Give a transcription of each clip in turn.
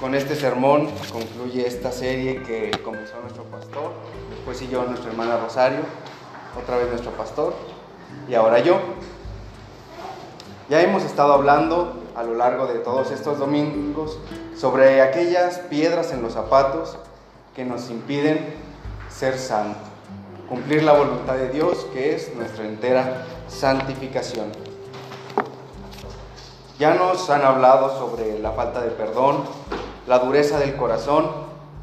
con este sermón concluye esta serie que comenzó nuestro pastor, después siguió nuestra hermana Rosario, otra vez nuestro pastor y ahora yo. Ya hemos estado hablando a lo largo de todos estos domingos sobre aquellas piedras en los zapatos que nos impiden ser santos, cumplir la voluntad de Dios que es nuestra entera santificación. Ya nos han hablado sobre la falta de perdón, la dureza del corazón,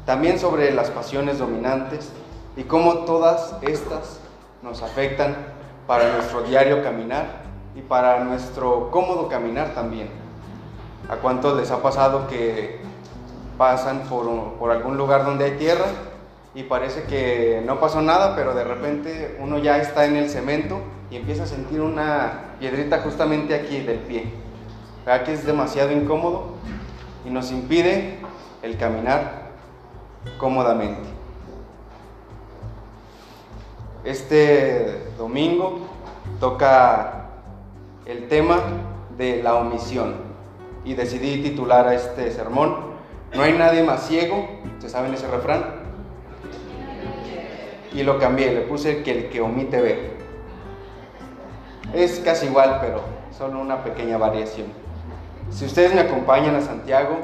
también sobre las pasiones dominantes y cómo todas estas nos afectan para nuestro diario caminar y para nuestro cómodo caminar también. ¿A cuántos les ha pasado que pasan por, por algún lugar donde hay tierra y parece que no pasó nada, pero de repente uno ya está en el cemento y empieza a sentir una piedrita justamente aquí del pie? ¿Verdad que es demasiado incómodo? y nos impide el caminar cómodamente. Este domingo toca el tema de la omisión y decidí titular a este sermón No hay nadie más ciego, ¿se saben ese refrán? Y lo cambié, le puse que el que omite ve. Es casi igual, pero solo una pequeña variación. Si ustedes me acompañan a Santiago,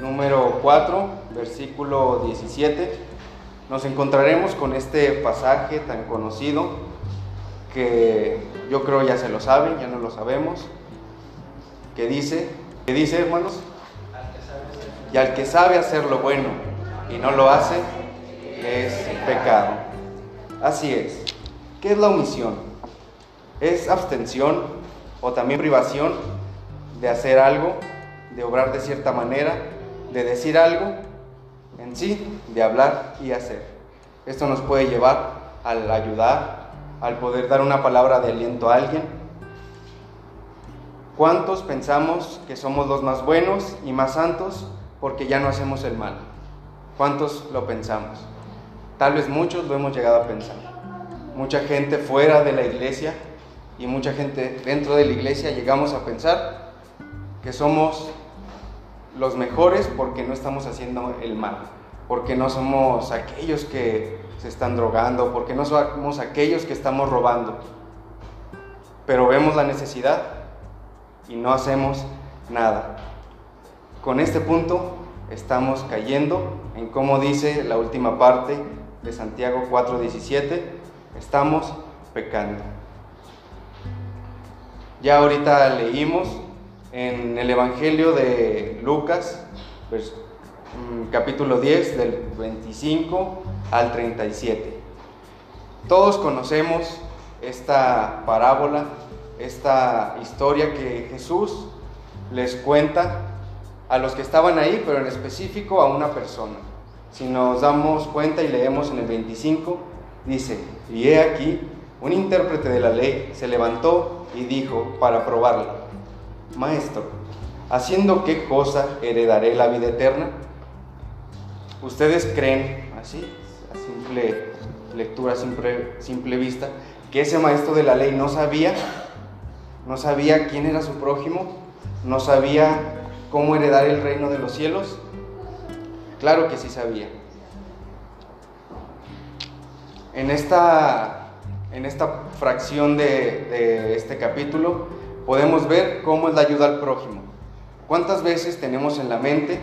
número 4, versículo 17, nos encontraremos con este pasaje tan conocido que yo creo ya se lo saben, ya no lo sabemos, que dice, que dice hermanos, y al que sabe hacer lo bueno y no lo hace, es pecado. Así es. ¿Qué es la omisión? ¿Es abstención o también privación de hacer algo, de obrar de cierta manera, de decir algo, en sí, de hablar y hacer. Esto nos puede llevar al ayudar, al poder dar una palabra de aliento a alguien. ¿Cuántos pensamos que somos los más buenos y más santos porque ya no hacemos el mal? ¿Cuántos lo pensamos? Tal vez muchos lo hemos llegado a pensar. Mucha gente fuera de la iglesia y mucha gente dentro de la iglesia llegamos a pensar que somos los mejores porque no estamos haciendo el mal, porque no somos aquellos que se están drogando, porque no somos aquellos que estamos robando. Pero vemos la necesidad y no hacemos nada. Con este punto estamos cayendo en como dice la última parte de Santiago 4:17, estamos pecando. Ya ahorita leímos en el Evangelio de Lucas, mm, capítulo 10, del 25 al 37. Todos conocemos esta parábola, esta historia que Jesús les cuenta a los que estaban ahí, pero en específico a una persona. Si nos damos cuenta y leemos en el 25, dice, y he aquí, un intérprete de la ley se levantó y dijo para probarla Maestro, ¿haciendo qué cosa heredaré la vida eterna? ¿Ustedes creen, así, a simple lectura, simple, simple vista, que ese maestro de la ley no sabía, no sabía quién era su prójimo, no sabía cómo heredar el reino de los cielos? Claro que sí sabía. En esta, en esta fracción de, de este capítulo podemos ver cómo es la ayuda al prójimo. ¿Cuántas veces tenemos en la mente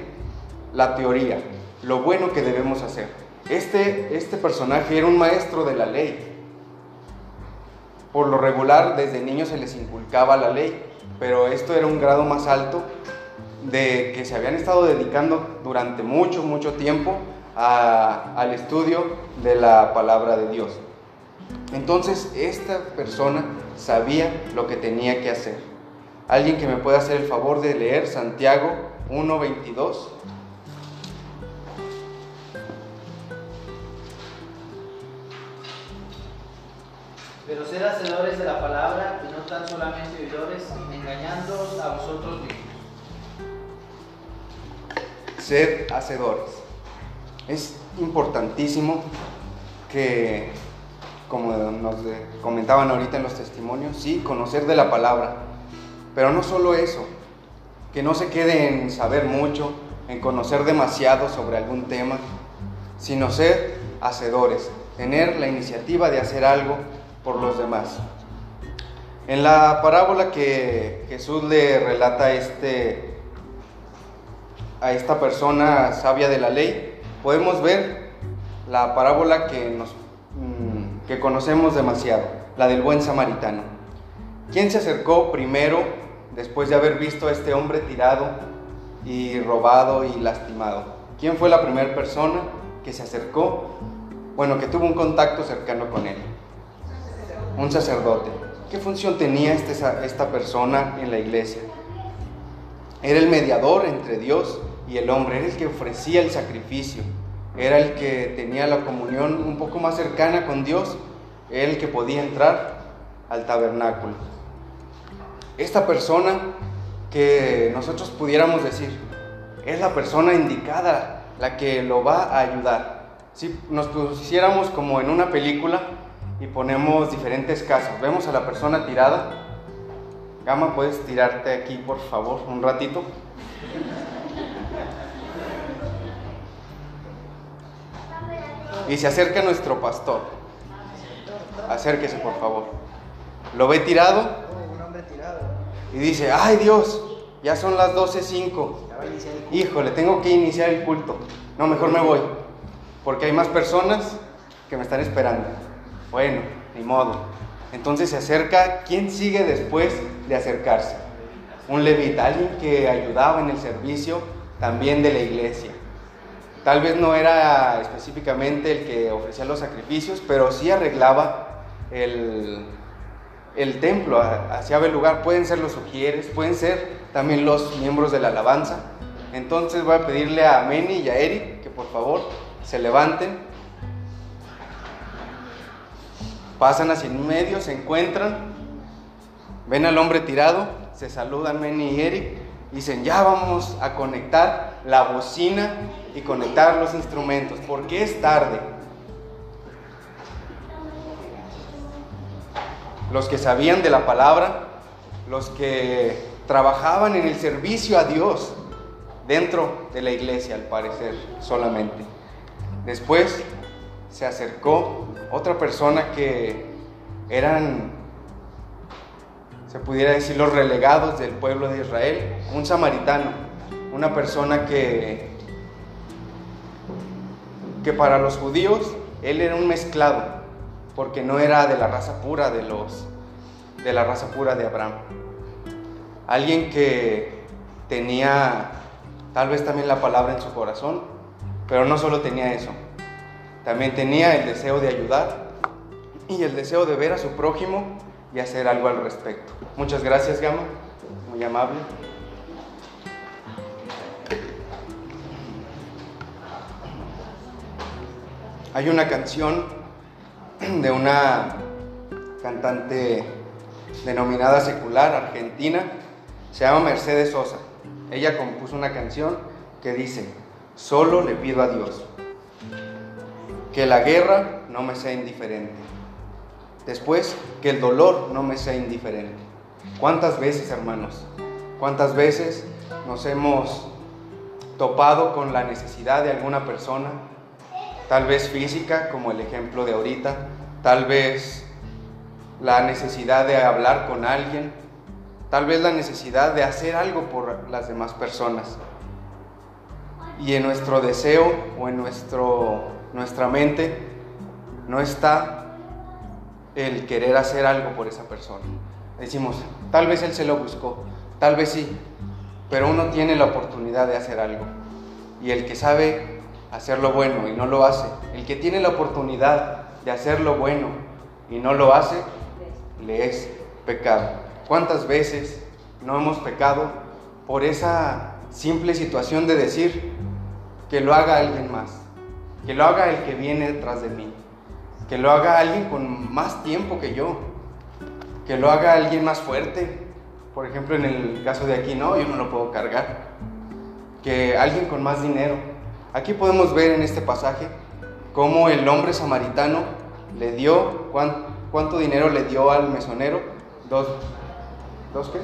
la teoría, lo bueno que debemos hacer? Este, este personaje era un maestro de la ley. Por lo regular, desde niños se les inculcaba la ley, pero esto era un grado más alto de que se habían estado dedicando durante mucho, mucho tiempo al estudio de la palabra de Dios. Entonces, esta persona sabía lo que tenía que hacer. ¿Alguien que me pueda hacer el favor de leer Santiago 1.22? Pero sed hacedores de la palabra y no tan solamente oidores, engañándoos a vosotros mismos. Sed hacedores. Es importantísimo que como nos comentaban ahorita en los testimonios, sí, conocer de la palabra, pero no solo eso, que no se quede en saber mucho, en conocer demasiado sobre algún tema, sino ser hacedores, tener la iniciativa de hacer algo por los demás. En la parábola que Jesús le relata a, este, a esta persona sabia de la ley, podemos ver la parábola que, nos, que conocemos demasiado, la del buen samaritano. ¿Quién se acercó primero después de haber visto a este hombre tirado y robado y lastimado? ¿Quién fue la primera persona que se acercó? Bueno, que tuvo un contacto cercano con él. Un sacerdote. ¿Qué función tenía este, esta persona en la iglesia? Era el mediador entre Dios y el hombre, era el que ofrecía el sacrificio, era el que tenía la comunión un poco más cercana con Dios, el que podía entrar al tabernáculo. Esta persona que nosotros pudiéramos decir, es la persona indicada, la que lo va a ayudar. Si nos pusiéramos como en una película, y ponemos diferentes casos. Vemos a la persona tirada. Gama, ¿puedes tirarte aquí, por favor, un ratito? Y se acerca nuestro pastor. Acérquese, por favor. Lo ve tirado. Y dice, ay Dios, ya son las 12.05. Híjole, tengo que iniciar el culto. No, mejor me voy. Porque hay más personas que me están esperando. Bueno, ni modo. Entonces se acerca, ¿quién sigue después de acercarse? Un levita, alguien que ayudaba en el servicio también de la iglesia. Tal vez no era específicamente el que ofrecía los sacrificios, pero sí arreglaba el, el templo, hacía el lugar. Pueden ser los sugieres, pueden ser también los miembros de la alabanza. Entonces voy a pedirle a Meni y a Eric que por favor se levanten Pasan hacia el medio, se encuentran, ven al hombre tirado, se saludan Manny y Eric, dicen, ya vamos a conectar la bocina y conectar los instrumentos, porque es tarde. Los que sabían de la palabra, los que trabajaban en el servicio a Dios dentro de la iglesia, al parecer, solamente. Después se acercó otra persona que eran, se pudiera decir, los relegados del pueblo de Israel, un samaritano, una persona que, que para los judíos él era un mezclado, porque no era de la raza pura de los de la raza pura de Abraham. Alguien que tenía tal vez también la palabra en su corazón, pero no solo tenía eso, también tenía el deseo de ayudar y el deseo de ver a su prójimo y hacer algo al respecto. Muchas gracias, Gama. Muy amable. Hay una canción de una cantante denominada secular argentina, se llama Mercedes Sosa. Ella compuso una canción que dice, solo le pido a Dios que la guerra no me sea indiferente. Después, que el dolor no me sea indiferente. ¿Cuántas veces, hermanos? ¿Cuántas veces nos hemos topado con la necesidad de alguna persona? Tal vez física, como el ejemplo de ahorita. Tal vez la necesidad de hablar con alguien. Tal vez la necesidad de hacer algo por las demás personas. Y en nuestro deseo o en nuestro nuestra mente no está el querer hacer algo por esa persona. Decimos, tal vez él se lo buscó, tal vez sí, pero uno tiene la oportunidad de hacer algo. Y el que sabe hacer lo bueno y no lo hace, el que tiene la oportunidad de hacer lo bueno y no lo hace, le es pecado. ¿Cuántas veces no hemos pecado por esa simple situación de decir que lo haga alguien más? que lo haga el que viene detrás de mí, que lo haga alguien con más tiempo que yo, que lo haga alguien más fuerte. Por ejemplo, en el caso de aquí, no, yo no lo puedo cargar. Que alguien con más dinero. Aquí podemos ver en este pasaje cómo el hombre samaritano le dio, ¿cuánto, dinero le dio al mesonero? Dos, ¿dos qué?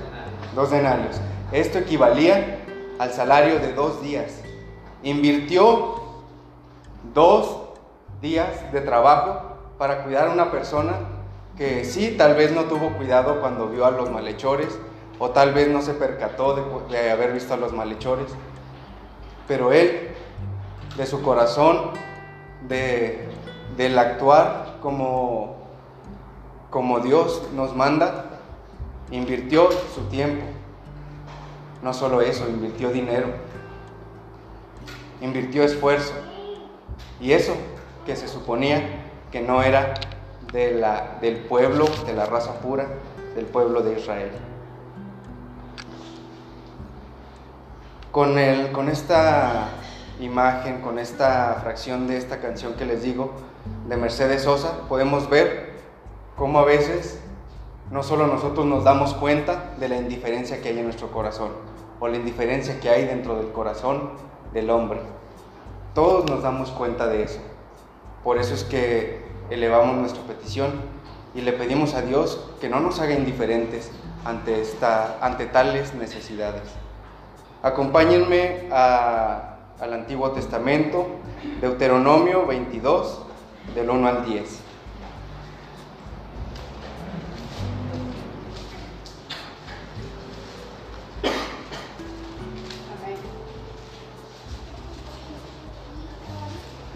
Dos denarios. Esto equivalía al salario de dos días Invirtió dos días de trabajo para cuidar a una persona que sí, tal vez no tuvo cuidado cuando vio a los malhechores o tal vez no se percató de, haber visto a los malhechores, pero él, de su corazón, de, del actuar como, como Dios nos manda, invirtió su tiempo. No solo eso, invirtió dinero, invirtió esfuerzo. Y eso que se suponía que no era de la, del pueblo, de la raza pura, del pueblo de Israel. Con, el, con esta imagen, con esta fracción de esta canción que les digo, de Mercedes Sosa, podemos ver cómo a veces no solo nosotros nos damos cuenta de la indiferencia que hay en nuestro corazón, o la indiferencia que hay dentro del corazón del hombre. Todos nos damos cuenta de eso. Por eso es que elevamos nuestra petición y le pedimos a Dios que no nos haga indiferentes ante, esta, ante tales necesidades. Acompáñenme al Antiguo Testamento, Deuteronomio 22, del 1 al 10.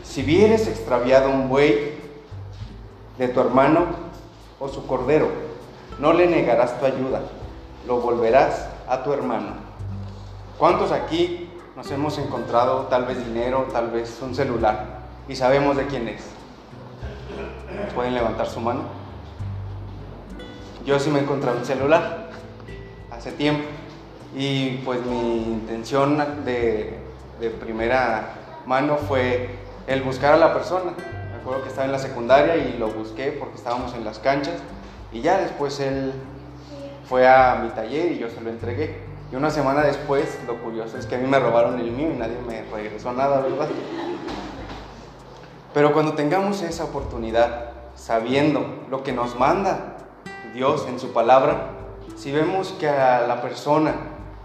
Si vieres extraviado un buey de tu hermano o su cordero, no le negarás tu ayuda, lo volverás a tu hermano. ¿Cuántos aquí nos hemos encontrado tal vez dinero, tal vez un celular y sabemos de quién es? ¿Pueden levantar su mano? Yo sí me he encontrado un celular hace tiempo y pues mi intención de, de primera mano fue el buscar a la persona. Acuerdo que estaba en la secundaria y lo busqué porque estábamos en las canchas y ya después él fue a mi taller y yo se lo entregué. Y una semana después, lo curioso es que a mí me robaron el mío y nadie me regresó nada, ¿verdad? Pero cuando tengamos esa oportunidad, sabiendo lo que nos manda Dios en su palabra, si vemos que a la persona,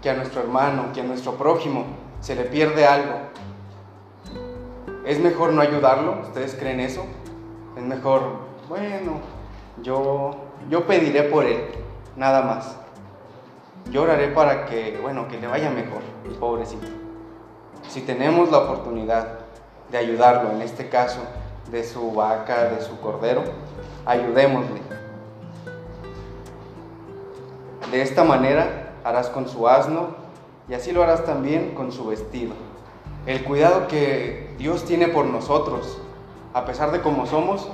que a nuestro hermano, que a nuestro prójimo se le pierde algo, ¿Es mejor no ayudarlo? ¿Ustedes creen eso? Es mejor, bueno, yo, yo pediré por él, nada más. Yo oraré para que, bueno, que le vaya mejor, el pobrecito. Si tenemos la oportunidad de ayudarlo, en este caso, de su vaca, de su cordero, ayudémosle. De esta manera harás con su asno y así lo harás también con su vestido el cuidado que Dios tiene por nosotros, a pesar de cómo somos,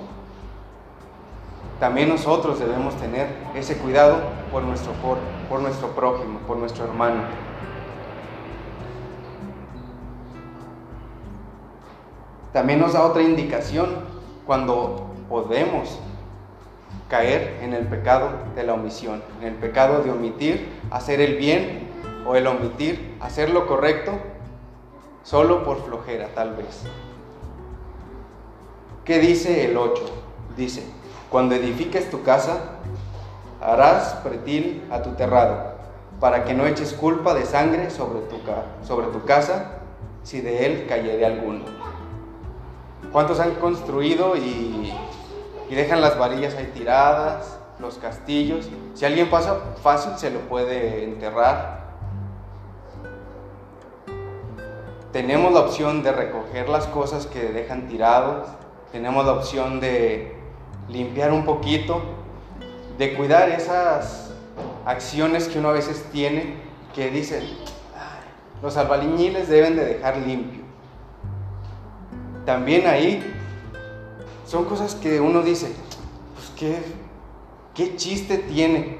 también nosotros debemos tener ese cuidado por nuestro, por, por nuestro prójimo, por nuestro hermano. También nos da otra indicación cuando podemos caer en el pecado de la omisión, en el pecado de omitir hacer el bien o el omitir hacer lo correcto solo por flojera tal vez. ¿Qué dice el 8? Dice, cuando edifiques tu casa, harás pretil a tu terrado, para que no eches culpa de sangre sobre tu, casa, si de él cayere alguno. ¿Cuántos han construido y, y dejan las varillas ahí tiradas, los castillos? Si alguien pasa fácil se lo puede enterrar tenemos la opción de recoger las cosas que dejan tirados, tenemos la opción de limpiar un poquito, de cuidar esas acciones que uno a veces tiene que dicen, los albaliñiles deben de dejar limpio. También ahí son cosas que uno dice, pues qué, qué chiste tiene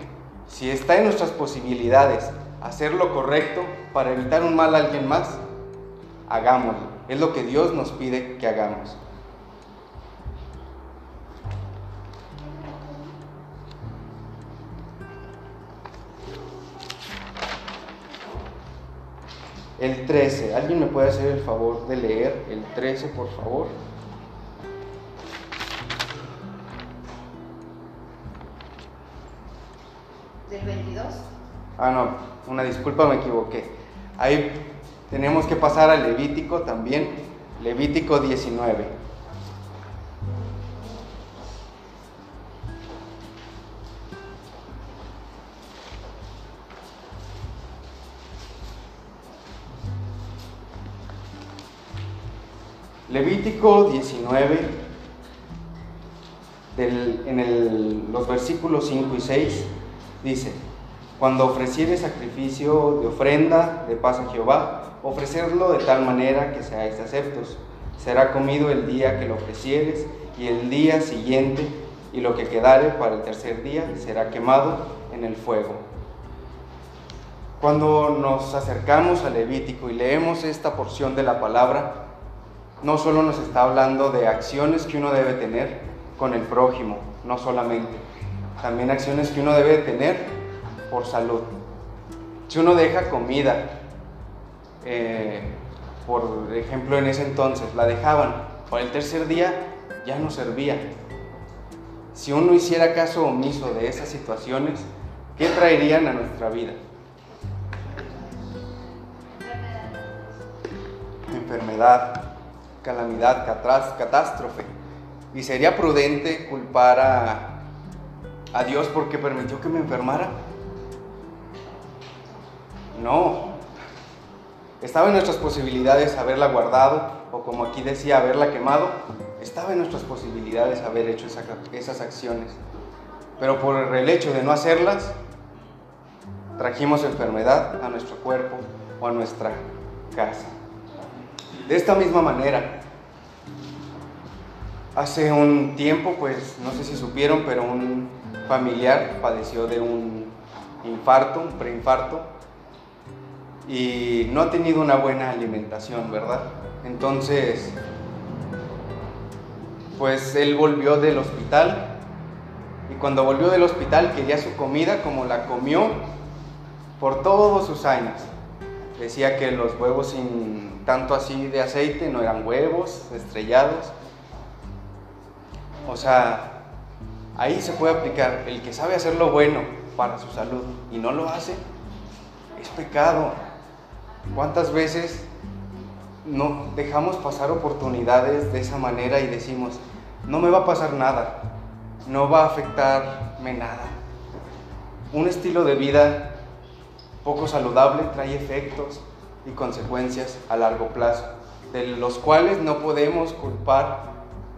si está en nuestras posibilidades hacer lo correcto para evitar un mal a alguien más hagámoslo. Es lo que Dios nos pide que hagamos. El 13. ¿Alguien me puede hacer el favor de leer el 13, por favor? ¿Del 22? Ah, no, una disculpa, me equivoqué. Ahí tenemos que pasar al Levítico también, Levítico 19. Levítico 19, en los versículos 5 y 6, dice, cuando ofreciere sacrificio de ofrenda de paz a Jehová, ofrecerlo de tal manera que seáis aceptos. Será comido el día que lo ofrecieres y el día siguiente, y lo que quedare para el tercer día será quemado en el fuego. Cuando nos acercamos al Levítico y leemos esta porción de la palabra, no solo nos está hablando de acciones que uno debe tener con el prójimo, no solamente, también acciones que uno debe tener por salud. Si uno deja comida, eh, por ejemplo en ese entonces, la dejaban, para el tercer día ya no servía. Si uno hiciera caso omiso de esas situaciones, ¿qué traerían a nuestra vida? Enfermedad, calamidad, catástrofe. ¿Y sería prudente culpar a, a Dios porque permitió que me enfermara? No. Estaba en nuestras posibilidades haberla guardado o como aquí decía, haberla quemado. Estaba en nuestras posibilidades haber hecho esas acciones. Pero por el hecho de no hacerlas, trajimos enfermedad a nuestro cuerpo o a nuestra casa. De esta misma manera, hace un tiempo, pues no sé si supieron, pero un familiar padeció de un infarto, un preinfarto, y no ha tenido una buena alimentación, ¿verdad? Entonces, pues él volvió del hospital y cuando volvió del hospital quería su comida como la comió por todos sus años. Decía que los huevos sin tanto así de aceite no eran huevos estrellados. O sea, ahí se puede aplicar. El que sabe hacer lo bueno para su salud y no lo hace, es pecado. ¿Cuántas veces no dejamos pasar oportunidades de esa manera y decimos, no me va a pasar nada, no va a afectarme nada? Un estilo de vida poco saludable trae efectos y consecuencias a largo plazo, de los cuales no podemos culpar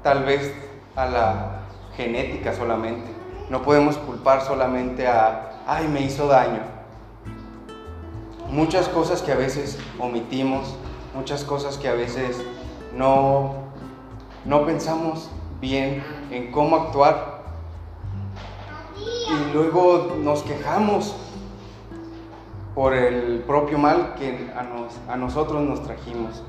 tal vez a la genética solamente, no podemos culpar solamente a, ay, me hizo daño. Muchas cosas que a veces omitimos, muchas cosas que a veces no, no pensamos bien en cómo actuar y luego nos quejamos por el propio mal que a, nosotros nos trajimos.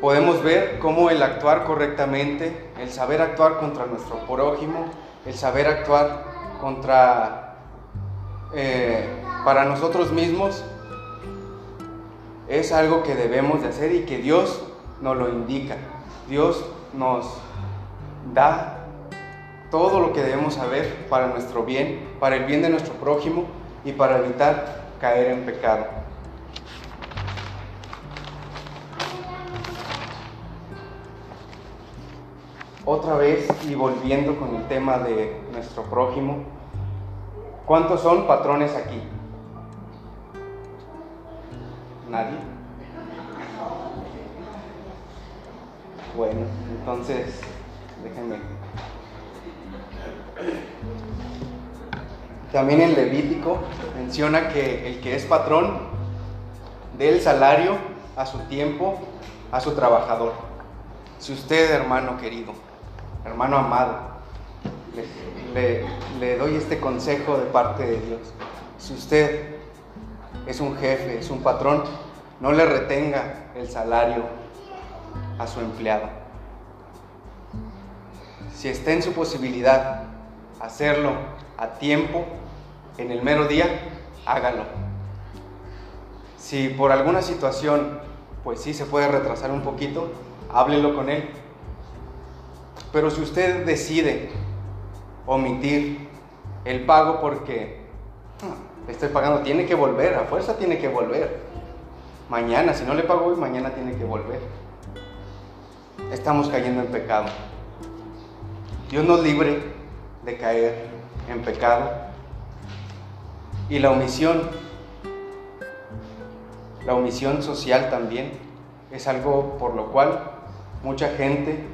Podemos ver cómo el actuar correctamente, el saber actuar contra nuestro prójimo, el saber actuar contra eh, para nosotros mismos es algo que debemos de hacer y que Dios nos lo indica. Dios nos da todo lo que debemos saber para nuestro bien, para el bien de nuestro prójimo y para evitar caer en pecado. Otra vez y volviendo con el tema de nuestro prójimo, ¿cuántos son patrones aquí? ¿Nadie? Bueno, entonces déjenme también en Levítico menciona que el que es patrón dé el salario a su tiempo, a su trabajador. Si usted, hermano querido, hermano amado, le, le, doy este consejo de parte de Dios. Si usted es un jefe, es un patrón, no le retenga el salario a su empleado. Si está en su posibilidad hacerlo a tiempo, en el mero día, hágalo. Si por alguna situación, pues sí se puede retrasar un poquito, háblelo con él. Pero si usted decide omitir el pago porque le estoy pagando, tiene que volver, a fuerza tiene que volver. Mañana, si no le pago hoy, mañana tiene que volver. Estamos cayendo en pecado. Dios nos libre de caer en pecado. Y la omisión, la omisión social también, es algo por lo cual mucha gente,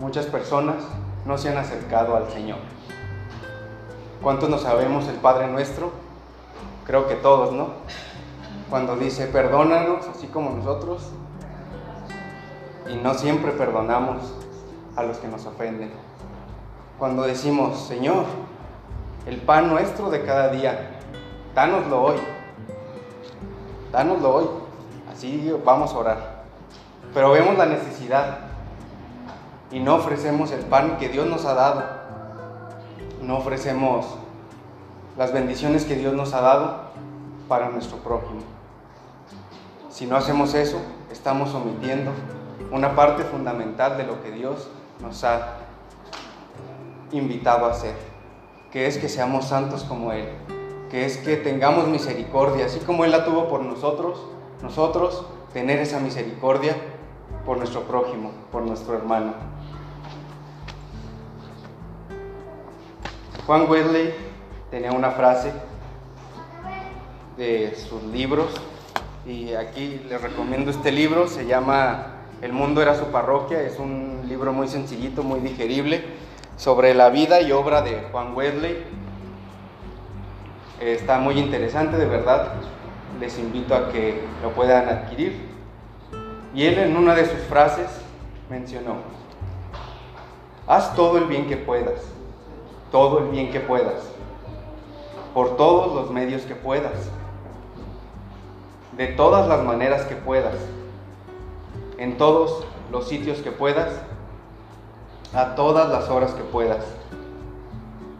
muchas personas no se han acercado al Señor. ¿Cuántos no sabemos el Padre nuestro? Creo que todos, ¿no? Cuando dice, perdónanos, así como nosotros, y no siempre perdonamos a los que nos ofenden. Cuando decimos, Señor, el pan nuestro de cada día, dánoslo hoy, dánoslo hoy, así vamos a orar. Pero vemos la necesidad y no ofrecemos el pan que Dios nos ha dado, no ofrecemos las bendiciones que Dios nos ha dado para nuestro prójimo. Si no hacemos eso, estamos omitiendo una parte fundamental de lo que Dios nos ha invitado a hacer, que es que seamos santos como Él, que es que tengamos misericordia, así como Él la tuvo por nosotros, nosotros tener esa misericordia por nuestro prójimo, por nuestro hermano. Juan Wesley tenía una frase de sus libros y aquí les recomiendo este libro, se llama El mundo era su parroquia, es un libro muy sencillito, muy digerible, sobre la vida y obra de Juan Wesley. Está muy interesante, de verdad, les invito a que lo puedan adquirir. Y él en una de sus frases mencionó, haz todo el bien que puedas todo el bien que puedas, por todos los medios que puedas, de todas las maneras que puedas, en todos los sitios que puedas, a todas las horas que puedas,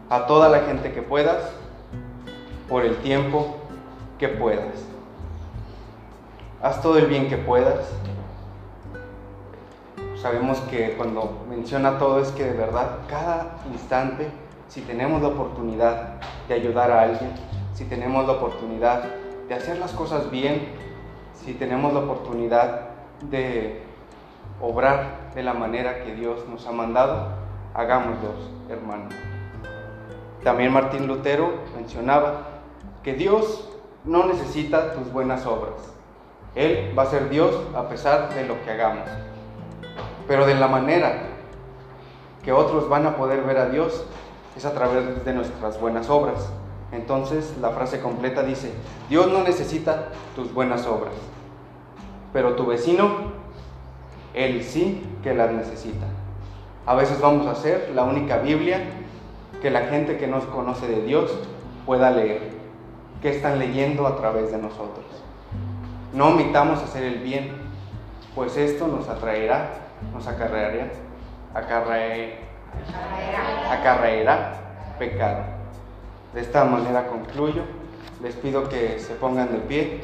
a toda la gente que puedas, por el tiempo que puedas. Haz todo el bien que puedas. Sabemos que cuando menciona todo es que de verdad cada instante si tenemos la oportunidad de ayudar a alguien, si tenemos la oportunidad de hacer las cosas bien, si tenemos la oportunidad de obrar de la manera que Dios nos ha mandado, hagámoslo, hermano. También Martín Lutero mencionaba que Dios no necesita tus buenas obras. Él va a ser Dios a pesar de lo que hagamos. Pero de la manera que otros van a poder ver a Dios es a través de nuestras buenas obras. Entonces la frase completa dice, Dios no necesita tus buenas obras, pero tu vecino, él sí que las necesita. A veces vamos a hacer la única Biblia que la gente que nos conoce de Dios pueda leer, que están leyendo a través de nosotros. No omitamos hacer el bien, pues esto nos atraerá, nos acarreará, acarreará acarreará pecado. De esta manera concluyo. Les pido que se pongan de pie.